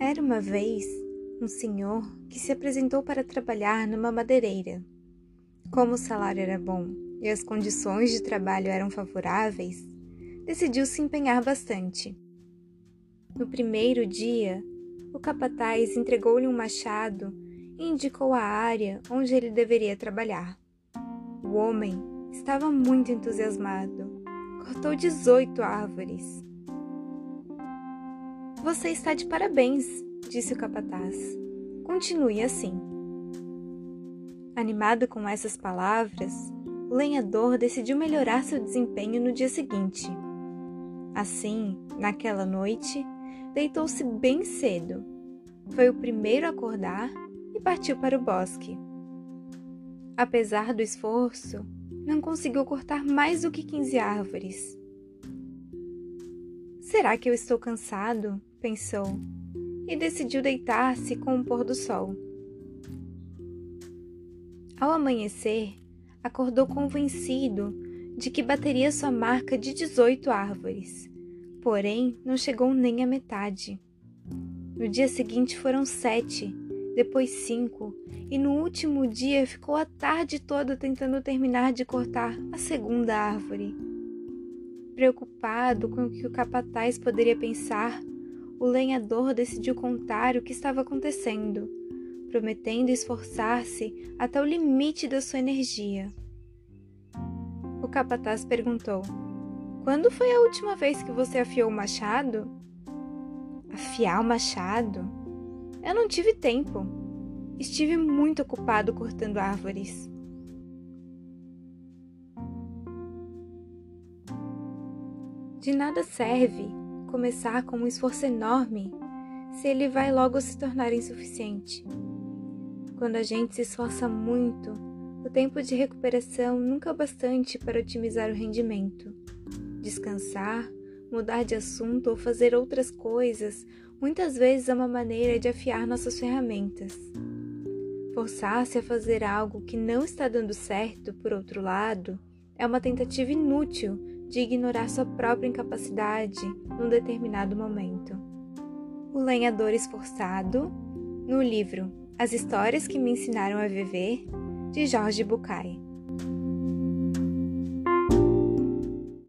Era uma vez um senhor que se apresentou para trabalhar numa madeireira. Como o salário era bom e as condições de trabalho eram favoráveis, decidiu se empenhar bastante. No primeiro dia, o capataz entregou-lhe um machado e indicou a área onde ele deveria trabalhar. O homem estava muito entusiasmado. Cortou 18 árvores. Você está de parabéns, disse o capataz. Continue assim. Animado com essas palavras, o lenhador decidiu melhorar seu desempenho no dia seguinte. Assim, naquela noite, deitou-se bem cedo. Foi o primeiro a acordar e partiu para o bosque. Apesar do esforço, não conseguiu cortar mais do que 15 árvores. Será que eu estou cansado? Pensou, e decidiu deitar-se com o pôr do sol. Ao amanhecer, acordou convencido de que bateria sua marca de 18 árvores, porém não chegou nem à metade. No dia seguinte foram sete, depois cinco, e no último dia ficou a tarde toda tentando terminar de cortar a segunda árvore. Preocupado com o que o capataz poderia pensar, o lenhador decidiu contar o que estava acontecendo, prometendo esforçar-se até o limite da sua energia. O capataz perguntou: Quando foi a última vez que você afiou o machado? Afiar o machado? Eu não tive tempo. Estive muito ocupado cortando árvores. De nada serve começar com um esforço enorme se ele vai logo se tornar insuficiente. Quando a gente se esforça muito, o tempo de recuperação nunca é bastante para otimizar o rendimento. Descansar, mudar de assunto ou fazer outras coisas muitas vezes é uma maneira de afiar nossas ferramentas. Forçar-se a fazer algo que não está dando certo, por outro lado, é uma tentativa inútil de ignorar sua própria incapacidade num determinado momento. O Lenhador Esforçado, no livro As Histórias que Me Ensinaram a Viver, de Jorge Bucay.